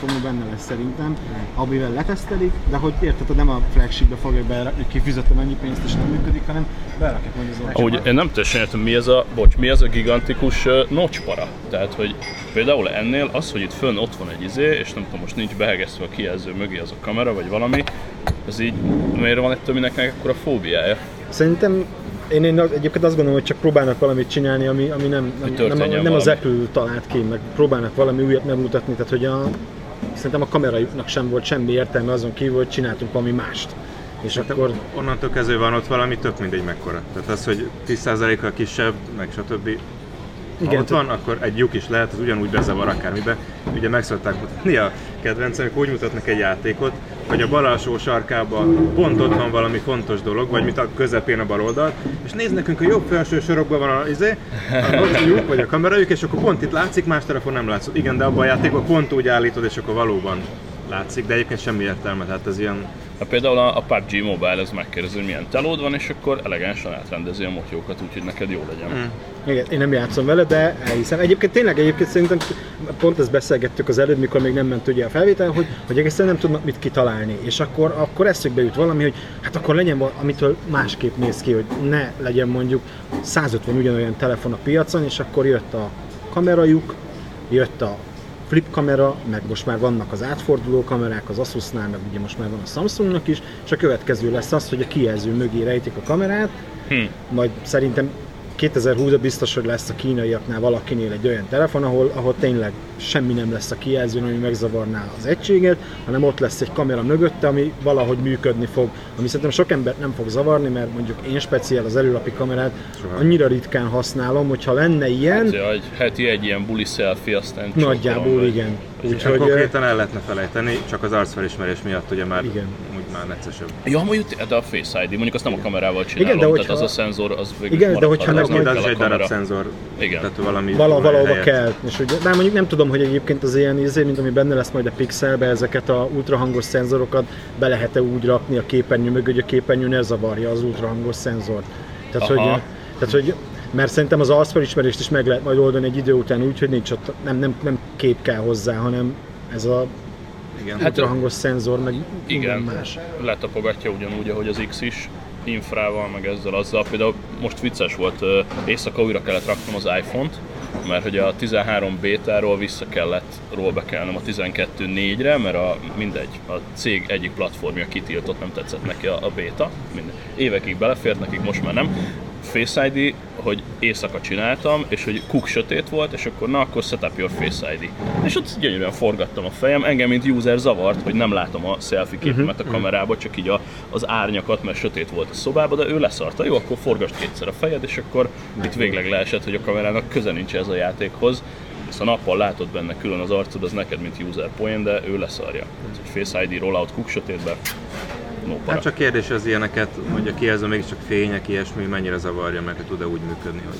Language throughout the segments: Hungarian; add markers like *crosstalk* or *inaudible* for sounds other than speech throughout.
telefonunk benne lesz szerintem, amivel letesztelik, de hogy érted, nem a flagshipbe fogja be, hogy kifizetem ennyi pénzt és nem működik, hanem berakják majd az. Ahogy én nem teljesen értem, mi ez a, bocs, mi ez a gigantikus uh, notchpara. Tehát, hogy például ennél az, hogy itt fönn ott van egy izé, és nem tudom, most nincs behegesztve a kijelző mögé az a kamera, vagy valami, ez így, miért van ettől mindenkinek akkor a fóbiája? Szerintem én, én az- egyébként azt gondolom, hogy csak próbálnak valamit csinálni, ami, ami nem, nem, nem, nem az valami. Apple talált ki, meg próbálnak valami újat megmutatni, tehát hogy a, szerintem a kamerajuknak sem volt semmi értelme azon kívül, hogy csináltunk valami mást. És akkor Onnantól kezdve van ott valami, tök mindegy mekkora. Tehát az, hogy 10%-kal kisebb, meg stb. Ha Igen, ott van, akkor egy lyuk is lehet, az ugyanúgy bezavar akármibe. Ugye meg szokták mutatni a kedvencem, amikor úgy mutatnak egy játékot, hogy a bal alsó sarkában pont ott van valami fontos dolog, vagy mint a közepén a bal oldal, és nézd nekünk a jobb felső sorokban van a, izé, a notyjuk, vagy a kamerajuk, és akkor pont itt látszik, más telefon nem látszott. Igen, de abban a játékban pont úgy állítod, és akkor valóban látszik, de egyébként semmi értelme, tehát ez ilyen Hát például a, a PUBG Mobile ez megkérdezi, hogy milyen telód van, és akkor elegánsan átrendezi a motyókat, úgyhogy neked jó legyen. Mm. Igen, én nem játszom vele, de elhiszem. Egyébként tényleg egyébként szerintem pont ezt beszélgettük az előbb, mikor még nem ment ugye a felvétel, hogy, hogy egészen nem tudnak mit kitalálni. És akkor, akkor eszükbe jut valami, hogy hát akkor legyen valami, amitől másképp néz ki, hogy ne legyen mondjuk 150 ugyanolyan telefon a piacon, és akkor jött a kamerajuk, jött a flip kamera, meg most már vannak az átforduló kamerák az Asusnál, meg ugye most már van a Samsungnak is, és a következő lesz az, hogy a kijelző mögé rejtik a kamerát, Hm. majd szerintem 2020-ban biztos, hogy lesz a kínaiaknál valakinél egy olyan telefon, ahol, ahol tényleg semmi nem lesz a kijelzőn, ami megzavarná az egységet, hanem ott lesz egy kamera mögötte, ami valahogy működni fog, ami szerintem sok embert nem fog zavarni, mert mondjuk én speciál az előlapi kamerát Soha. annyira ritkán használom, hogyha lenne ilyen, egy heti egy ilyen buli selfie, aztán nagyjából igen. Úgyhogy Úgyhogy, konkrétan el lehetne felejteni, csak az arcfelismerés miatt ugye már Igen. Már neccesebb. Ja, mondjuk, de a Face ID, mondjuk azt nem a kamerával csinálom, Igen, de tehát hogyha- az a szenzor, az végül Igen, de hogyha az meg nem majd- az kell is a egy darab szenzor. Igen. Tehát valami Vala, valahova helyett. kell. És ugye, de mondjuk nem tudom, hogy egyébként az ilyen izé, mint ami benne lesz majd a Pixelbe, ezeket a ultrahangos szenzorokat be lehet-e úgy rakni a képernyő mögé, hogy a képernyő ne zavarja az ultrahangos szenzort. Tehát, Aha. hogy, tehát, hogy mert szerintem az arcfelismerést is meg lehet majd oldani egy idő után úgy, hogy nincs ott, nem, nem, nem kép kell hozzá, hanem ez a Igen. Hát, ultrahangos szenzor, meg Igen, más. letapogatja ugyanúgy, ahogy az X is, infrával, meg ezzel azzal. Például most vicces volt, éjszaka újra kellett raknom az iPhone-t, mert hogy a 13 bétáról vissza kellett rollbackkelnem a 12 4-re, mert a, mindegy, a cég egyik platformja kitiltott, nem tetszett neki a, a béta. Minden. Évekig belefért, nekik most már nem. Face ID, hogy éjszaka csináltam, és hogy kuk sötét volt, és akkor na, akkor set up your Face ID. És ott gyönyörűen forgattam a fejem, engem mint user zavart, hogy nem látom a selfie képemet a kamerába, csak így a, az árnyakat, mert sötét volt a szobában, de ő leszarta, jó, akkor forgasd kétszer a fejed, és akkor itt végleg leesett, hogy a kamerának köze nincs ez a játékhoz. Ezt a nappal látod benne külön az arcod, az neked, mint user poén, de ő leszarja. Tehát, hogy Face ID rollout kuk sötétbe, para. Hát csak kérdés az ilyeneket, hogy a kijelző mégiscsak fények, ilyesmi, mennyire zavarja meg, hogy tud-e úgy működni, hogy,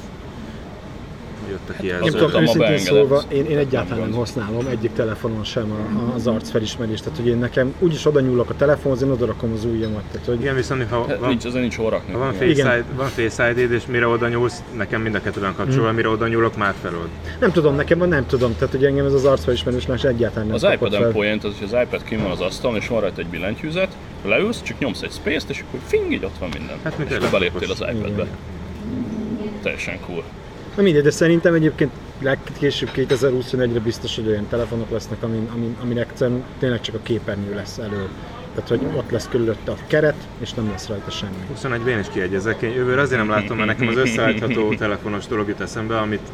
hogy ott a Nem kijelző. Azért tudom, őszintén szólva, én, én egyáltalán Nem nem használom egyik telefonon sem a, az arcfelismerést, tehát hogy én nekem úgyis oda nyúlok a telefonhoz, én oda rakom az ujjamat, tehát hogy Igen, viszont ha Hát van, Nincs, ezen nincs hol rakni. ha van. Face. ID, van face ID-d, és mire oda nyúlsz, nekem mind a kettőben kapcsolva, mire oda nyúlok, már felold. nem tudom, nekem van, nem tudom, tehát hogy engem ez az arcfelismerés más egyáltalán nem Az iPad-en poént, az, hogy az iPad kim van az asztalon, és van rajta egy billentyűzet, leülsz, csak nyomsz egy space-t, és akkor fing, így ott van minden. Hát, és akkor beléptél az iPad-be. Igen. Teljesen cool. Na mindegy, de szerintem egyébként legkésőbb 2021-re biztos, hogy olyan telefonok lesznek, amin, amin, aminek tényleg csak a képernyő lesz elő. Tehát, hogy ott lesz körülötte a keret, és nem lesz rajta semmi. 21 én is kiegyezek. Én jövőre azért nem látom, mert nekem az összeállítható *laughs* telefonos dolog jut eszembe, amit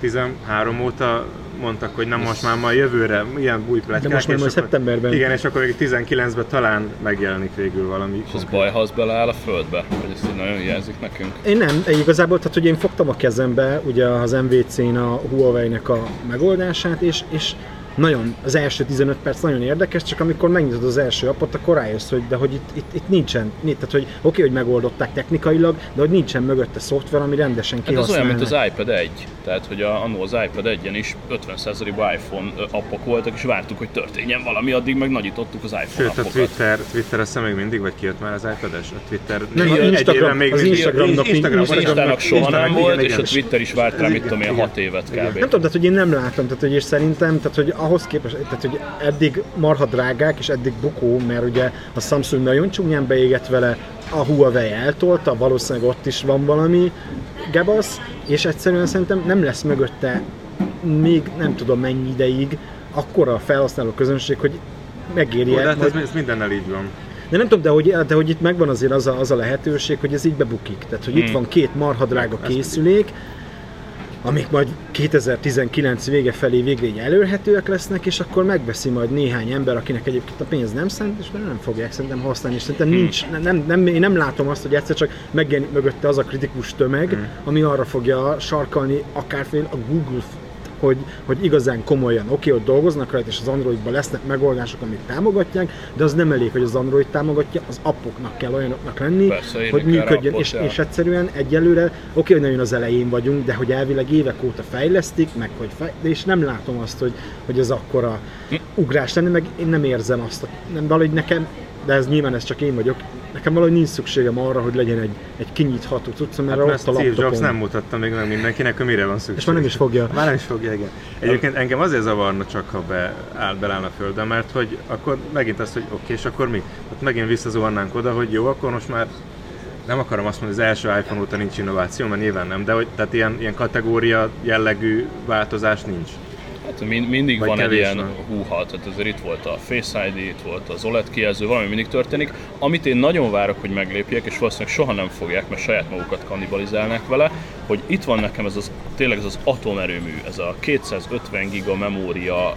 13 óta mondtak, hogy nem most már ma jövőre, ilyen új pletykák. De most már majd szeptemberben. Igen, és akkor még 19-ben talán megjelenik végül valami. És az baj, ha az beleáll a földbe? Vagy ez így nagyon hiányzik nekünk? Én nem, igazából, tehát hogy én fogtam a kezembe ugye az MVC-n a Huawei-nek a megoldását, és, és nagyon, az első 15 perc nagyon érdekes, csak amikor megnyitod az első appot, akkor rájössz, hogy de hogy itt, itt, itt nincsen, nincs, tehát hogy oké, hogy megoldották technikailag, de hogy nincsen mögötte szoftver, ami rendesen Hát az olyan, mint az iPad 1. Tehát, hogy a, annó az iPad 1-en is 50%-ban iPhone appok voltak, és vártuk, hogy történjen valami, addig meg nagyítottuk az iPhone Sőt, a appokat. Twitter, Twitter azt hiszem még mindig, vagy kijött már az iPad-es? A Twitter Nem, egy az éve Instagram- még az Instagramnak Instagram- Instagramnak- Instának soha nem Instagramnak, volt, igen, és igen. a Twitter is várt rá, mit tudom én, igen. 6 évet kb. Nem tudom, tehát hogy én nem látom, tehát hogy és szerintem, tehát hogy ahhoz képest, tehát hogy eddig marha drágák, és eddig bukó, mert ugye a Samsung nagyon csúnyán beégett vele, a Huawei eltolta, valószínűleg ott is van valami gebasz, és egyszerűen szerintem nem lesz mögötte még nem tudom mennyi ideig akkora a felhasználó közönség, hogy megéri Ó, de hát ez, ez mindennel így van. de nem tudom, de hogy, de hogy itt megvan azért az a, az a lehetőség, hogy ez így bebukik. Tehát, hogy itt Hmm. van két marha drága készülék, amik majd 2019 vége felé végre elérhetőek lesznek, és akkor megveszi majd néhány ember, akinek egyébként a pénz nem szent, és nem fogják szerintem használni, és szerintem nincs, nem, nem, én nem látom azt, hogy egyszer csak megjelenik mögötte az a kritikus tömeg, ami arra fogja sarkalni akárfél a Google hogy, hogy igazán komolyan, oké, hogy dolgoznak rajta, és az Androidban lesznek megoldások, amik támogatják, de az nem elég, hogy az Android támogatja, az appoknak kell olyanoknak lenni, Persze, hogy működjön, és, és egyszerűen egyelőre, oké, hogy nagyon az elején vagyunk, de hogy elvileg évek óta fejlesztik, meg hogy fej, és nem látom azt, hogy, hogy ez akkora Hm. ugrás lenne, meg én nem érzem azt, nem valahogy nekem, de ez nyilván ez csak én vagyok, nekem valahogy nincs szükségem arra, hogy legyen egy, egy kinyitható cuccom, mert Hát, ott a Steve Jobs laptopon. nem mutatta még meg mindenkinek, hogy mire van szükség. És már nem is fogja. Már nem is fogja, igen. Egyébként engem azért zavarna csak, ha be, áll, belállna a földön, mert hogy akkor megint azt, hogy oké, és akkor mi? Hát megint visszazuhannánk oda, hogy jó, akkor most már nem akarom azt mondani, hogy az első iPhone óta nincs innováció, mert nyilván nem, de hogy tehát ilyen, ilyen kategória jellegű változás nincs. Hát mind, mindig Vagy van egy ilyen van. húha, tehát azért itt volt a Face ID, itt volt az OLED kijelző, valami mindig történik. Amit én nagyon várok, hogy meglépjek, és valószínűleg soha nem fogják, mert saját magukat kannibalizálnak vele, hogy itt van nekem ez az, tényleg ez az atomerőmű, ez a 250 giga memória,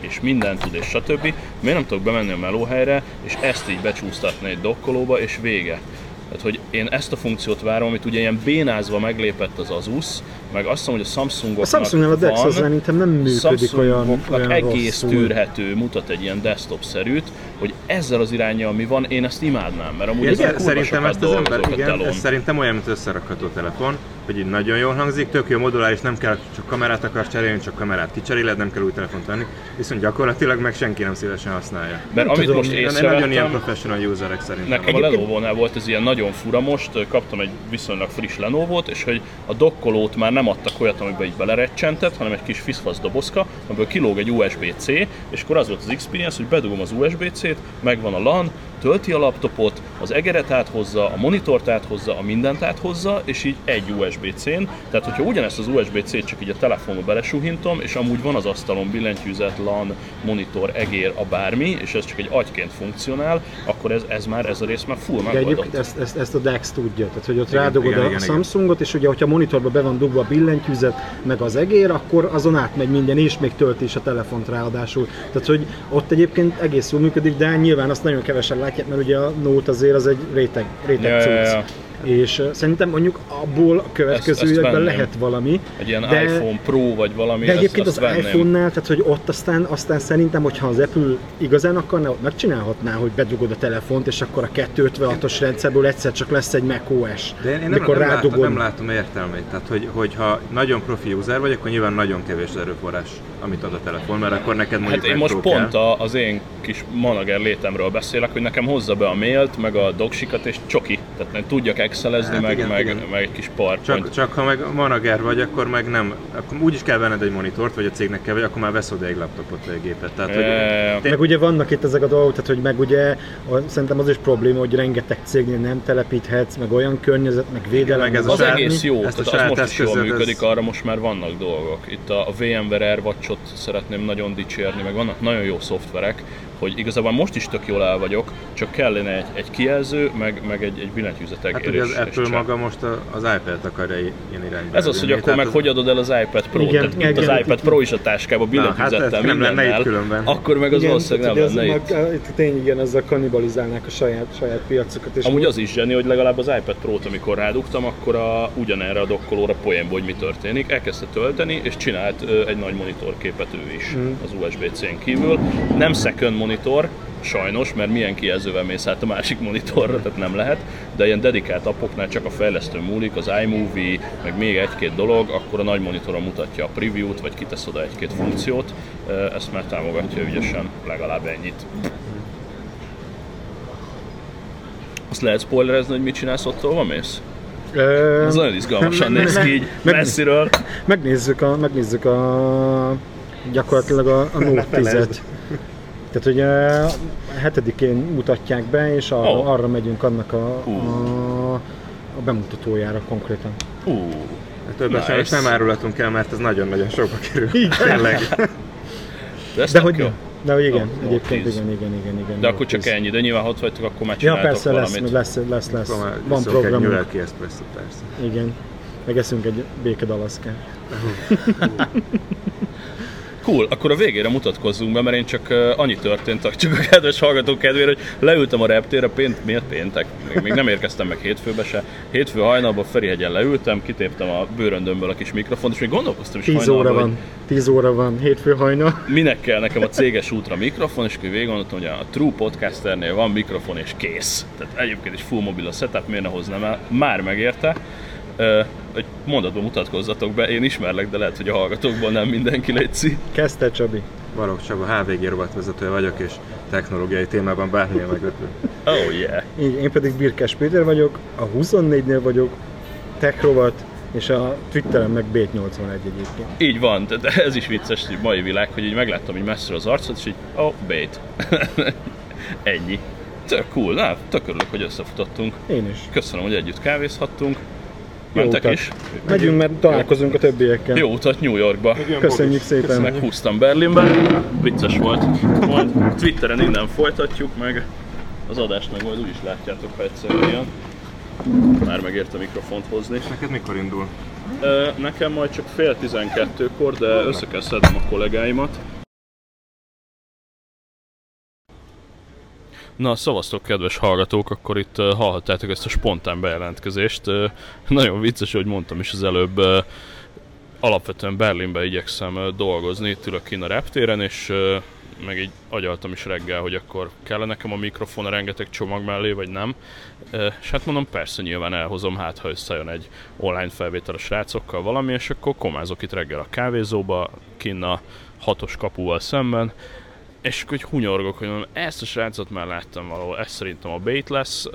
és minden tud, és stb. Miért nem tudok bemenni a melóhelyre, és ezt így becsúsztatni egy dokkolóba, és vége. Tehát, hogy én ezt a funkciót várom, amit ugye ilyen bénázva meglépett az Asus, meg azt mondom, hogy a Samsungoknak A Samsungnál a Dex van, az szerintem nem működik olyan, olyan egész rosszul. tűrhető, mutat egy ilyen desktop-szerűt, hogy ezzel az irányjal mi van, én ezt imádnám, mert amúgy Igen, kurva szerintem ezt az ember, igen, ez szerintem olyan, mint összerakható telefon, hogy így nagyon jól hangzik, tök jó moduláris, nem kell, csak kamerát akarsz cserélni, csak kamerát kicseréled, nem kell új telefont venni, viszont gyakorlatilag meg senki nem szívesen használja. Mert amit tudom, most Én nagyon ilyen professional userek szerintem. Nekem a Lenovo-nál volt ez ilyen nagyon fura most, kaptam egy viszonylag friss Lenovo-t, és hogy a dokkolót már nem adtak olyat, amiben így belerecsentett, hanem egy kis fiszfasz dobozka, amiből kilóg egy USB-C, és akkor az volt az experience, hogy bedugom az USB-C-t, megvan a LAN, tölti a laptopot, az egeret áthozza, a monitort áthozza, a mindent áthozza, és így egy USB-C-n. Tehát, hogyha ugyanezt az USB-C-t csak így a telefonba belesuhintom, és amúgy van az asztalon billentyűzet, LAN, monitor, egér, a bármi, és ez csak egy agyként funkcionál, akkor ez, ez már, ez a rész már full De megoldott. egyébként ezt, ezt, ezt a DeX tudja, tehát hogy ott Igen, rádugod igen, a igen, igen. Samsungot, és ugye, hogyha a monitorba be van dugva a billentyűzet, meg az egér, akkor azon átmegy minden, és még tölti is a telefont ráadásul. Tehát, hogy ott egyébként egész jól működik, de nyilván azt nagyon kevesen látják, mert ugye a Note azért az egy réteg, réteg Ja, ja, cucc. ja. És szerintem mondjuk abból a következő Ezt- ezt lehet valami. Egy ilyen de, iPhone Pro vagy valami, De ezt, egyébként azt az venném. iPhone-nál, tehát hogy ott aztán, aztán szerintem, hogyha az Apple igazán akarna, ott megcsinálhatná, hogy bedugod a telefont, és akkor a 256-os rendszerből egyszer csak lesz egy macOS. De én, én nem, nem, látom, nem látom értelmét. Tehát, hogy, hogyha nagyon profi user vagy, akkor nyilván nagyon kevés az erőforrás, amit ad a telefon, mert akkor neked mondjuk Hát én most Pro pont kell. a, az én kis manager létemről beszélek, hogy nekem hozza be a mailt, meg a doksikat, és csoki. Tehát nem tudjak excelezni, Hát meg, igen, meg, igen. meg egy kis PowerPoint. Csak, csak ha meg manager vagy, akkor meg nem, akkor úgy is kell venned egy monitort, vagy a cégnek kell, vagy akkor már veszed egy laptopot, vagy egy gépet. Tehát, hogy té- Meg ugye vannak itt ezek a dolgok, tehát hogy meg ugye a, szerintem az is probléma, hogy rengeteg cégnél nem telepíthetsz, meg olyan környezet, meg védelem. meg ez a az saját- egész jó, ezt a tehát az most is jól eszközöd, ez- működik, arra most már vannak dolgok. Itt a, a VMware Airwatch-ot szeretném nagyon dicsérni, meg vannak nagyon jó szoftverek, hogy igazából most is tök jól el vagyok, csak kellene egy, egy kijelző, meg, meg egy, egy billentyűzet Hát ugye az és- Apple és maga most a- az iPad-et akarja ilyen irányba. Ez az, hogy akkor meg hogy adod el az iPad Pro-t, Igen, tehát itt az igen, iPad Pro is a táskába billentyűzettel, hát ez nem lenne itt különben. akkor meg az valószínűleg nem lenne itt. itt tényleg igen, ezzel kannibalizálnák a saját, saját piacukat. És Amúgy az is zseni, hogy legalább az iPad Pro-t, amikor rádugtam, akkor a, ugyanerre a dokkolóra poénból, hogy mi történik, elkezdte tölteni, és csinált egy nagy monitorképet ő is Mm. az USB-C-n kívül. Nem second monitor, sajnos, mert milyen kijelzővel mész át a másik monitorra, tehát nem lehet, de ilyen dedikált appoknál csak a fejlesztő múlik, az iMovie, meg még egy-két dolog, akkor a nagy monitoron mutatja a preview-t, vagy kitesz oda egy-két funkciót, ezt már támogatja ügyesen, legalább ennyit. Azt lehet spoilerezni, hogy mit csinálsz ott, ahol mész? Ez nagyon izgalmasan néz ki így messziről. Megnézzük a, megnézzük a gyakorlatilag a, a Note felejtsd. 10-et. Tehát ugye a hetedikén mutatják be, és arra, Ó. arra megyünk annak a, Hú. a, a bemutatójára konkrétan. Ú, Többet Nice. sajnos nem árulhatunk el, mert ez nagyon-nagyon sokba kerül. Tényleg. *laughs* de De hogy, jó. de hogy igen, Note egyébként 10. igen, igen, igen, igen. De akkor csak 10. ennyi, de nyilván ott vagytok, akkor már Ja, persze lesz, valamit. lesz, lesz, lesz. Akkor már Van iszok egy programunk. nyülelki eszpresszót, persze. Igen. Megeszünk egy békedalaszkát. Cool, akkor a végére mutatkozzunk be, mert én csak uh, annyi történt, csak a kedves hallgatók kedvére, hogy leültem a reptérre, pént, miért péntek? Még, még nem érkeztem meg hétfőbe se. Hétfő hajnalban Ferihegyen leültem, kitéptem a bőröndömből a kis mikrofont, és még gondolkoztam is 10 hajnalban, óra hogy van, 10 óra van, hétfő hajnal. minek kell nekem a céges útra mikrofon, és akkor végig gondoltam, hogy a True Podcasternél van mikrofon és kész. Tehát egyébként is full mobil a setup, miért ne hoznám el? Már megérte. Ö, Egy mondatban mutatkozzatok be, én ismerlek, de lehet, hogy a hallgatókból nem mindenki létszi. Kezdte Csabi. Barok Csaba, HVG rovatvezetője vagyok, és technológiai témában bármilyen meglepő. Oh yeah. Így, én pedig Birkes Péter vagyok, a 24-nél vagyok, Techrovat, és a Twitteren meg B81 egyébként. Így van, tehát ez is vicces a mai világ, hogy így megláttam így messzire az arcot, és így, oh, bait. *laughs* Ennyi. Tök cool, na, tök örülök, hogy összefutottunk. Én is. Köszönöm, hogy együtt kávézhattunk. Jó Mentek utat. is. Megyünk, mert találkozunk a többiekkel. Jó utat New Yorkba. Köszönjük szépen. Meghúztam Berlinben. Vicces volt. Majd Twitteren innen folytatjuk meg. Az adást meg majd úgy is látjátok, ha egyszer jön. Már megért a mikrofont hozni. Neked mikor indul? Nekem majd csak fél tizenkettőkor, de össze kell szednem a kollégáimat. Na, szavaztok, kedves hallgatók, akkor itt uh, hallhattátok ezt a spontán bejelentkezést. Uh, nagyon vicces, hogy mondtam is az előbb, uh, alapvetően Berlinbe igyekszem dolgozni, itt ülök kint a reptéren, és meg így agyaltam is reggel, hogy akkor kell nekem a mikrofon a rengeteg csomag mellé, vagy nem. És hát mondom, persze nyilván elhozom, hát ha összejön egy online felvétel a srácokkal valami, és akkor komázok itt reggel a kávézóba, kinn hatos kapuval szemben, és akkor hogy hunyorgok, hogy mondom, ezt a srácot már láttam valahol, ez szerintem a bait lesz,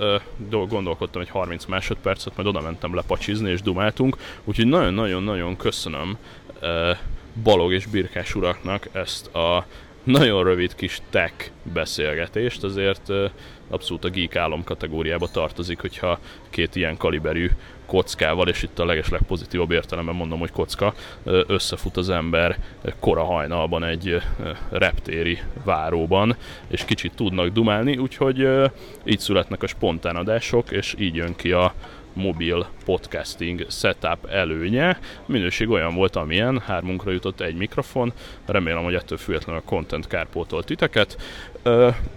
gondolkodtam egy 30 másodpercet, majd oda mentem lepacsizni és dumáltunk, úgyhogy nagyon-nagyon-nagyon köszönöm Balog és Birkás uraknak ezt a nagyon rövid kis tech beszélgetést, azért abszolút a geek álom kategóriába tartozik, hogyha két ilyen kaliberű kockával, és itt a legesleg pozitívabb értelemben mondom, hogy kocka, összefut az ember kora hajnalban egy reptéri váróban, és kicsit tudnak dumálni, úgyhogy így születnek a spontán adások, és így jön ki a mobil podcasting setup előnye. Minőség olyan volt, amilyen, hármunkra jutott egy mikrofon, remélem, hogy ettől függetlenül a content kárpótolt titeket.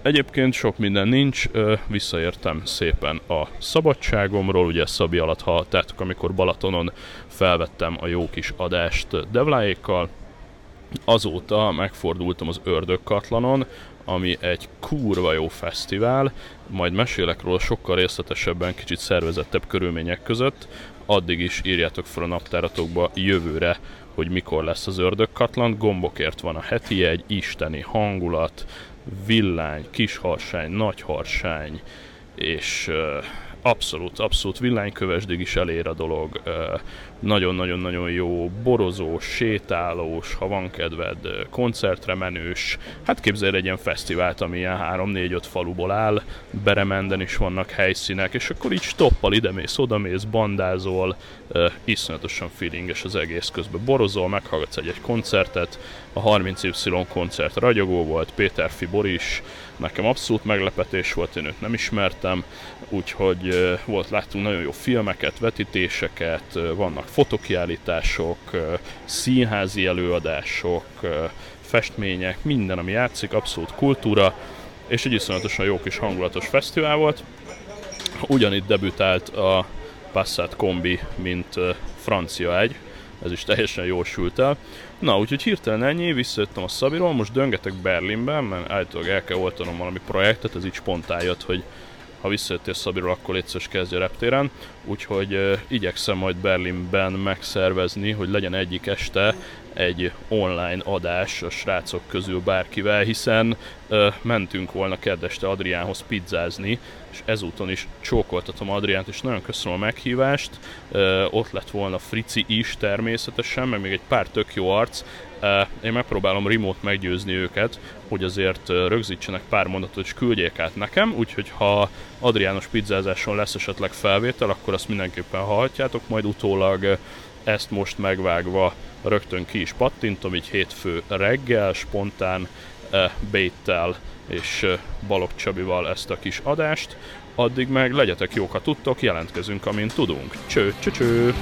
Egyébként sok minden nincs, visszaértem szépen a szabadságomról, ugye Szabi alatt hallottátok, amikor Balatonon felvettem a jó kis adást Devláékkal, azóta megfordultam az Ördögkatlanon, ami egy kurva jó fesztivál, majd mesélek róla sokkal részletesebben, kicsit szervezettebb körülmények között, addig is írjátok fel a naptáratokba jövőre, hogy mikor lesz az Ördögkatlan, gombokért van a heti egy isteni hangulat, villány, kis harsány, nagy harsány, és abszolút, abszolút villánykövesdig is elér a dolog. Nagyon-nagyon-nagyon jó, borozós, sétálós, ha van kedved, koncertre menős. Hát képzelj egy ilyen fesztivált, ami ilyen 3-4-5 faluból áll, Beremenden is vannak helyszínek, és akkor így stoppal idemész, odamész, bandázol, iszonyatosan feelinges az egész közben. Borozol, meghallgatsz egy-egy koncertet, a 30Y koncert ragyogó volt, Péter Fibor is, nekem abszolút meglepetés volt, én őt nem ismertem, úgyhogy volt, láttunk nagyon jó filmeket, vetítéseket, vannak fotokiállítások, színházi előadások, festmények, minden, ami játszik, abszolút kultúra, és egy iszonyatosan jó kis hangulatos fesztivál volt. Ugyanitt debütált a Passat kombi, mint francia egy, ez is teljesen jól sült el. Na, úgyhogy hirtelen ennyi, visszajöttem a Szabiról, most döngetek Berlinben, mert állítólag el kell oltanom valami projektet, ez így spontán jött, hogy ha visszajöttél Szabiról, akkor légy szíves, kezdj a reptéren. Úgyhogy uh, igyekszem majd Berlinben megszervezni, hogy legyen egyik este egy online adás a srácok közül bárkivel, hiszen ö, mentünk volna kedveste Adriánhoz pizzázni, és ezúton is csókoltatom Adriánt, és nagyon köszönöm a meghívást. Ö, ott lett volna Frici is természetesen, meg még egy pár tök jó arc. Én megpróbálom remote meggyőzni őket, hogy azért rögzítsenek pár mondatot és küldjék át nekem, úgyhogy ha Adriános pizzázáson lesz esetleg felvétel, akkor azt mindenképpen hallhatjátok, majd utólag ezt most megvágva rögtön ki is pattintom, így hétfő reggel, spontán Béttel és Balog Csabival ezt a kis adást. Addig meg legyetek jók, ha tudtok, jelentkezünk, amint tudunk. Cső, cső, cső!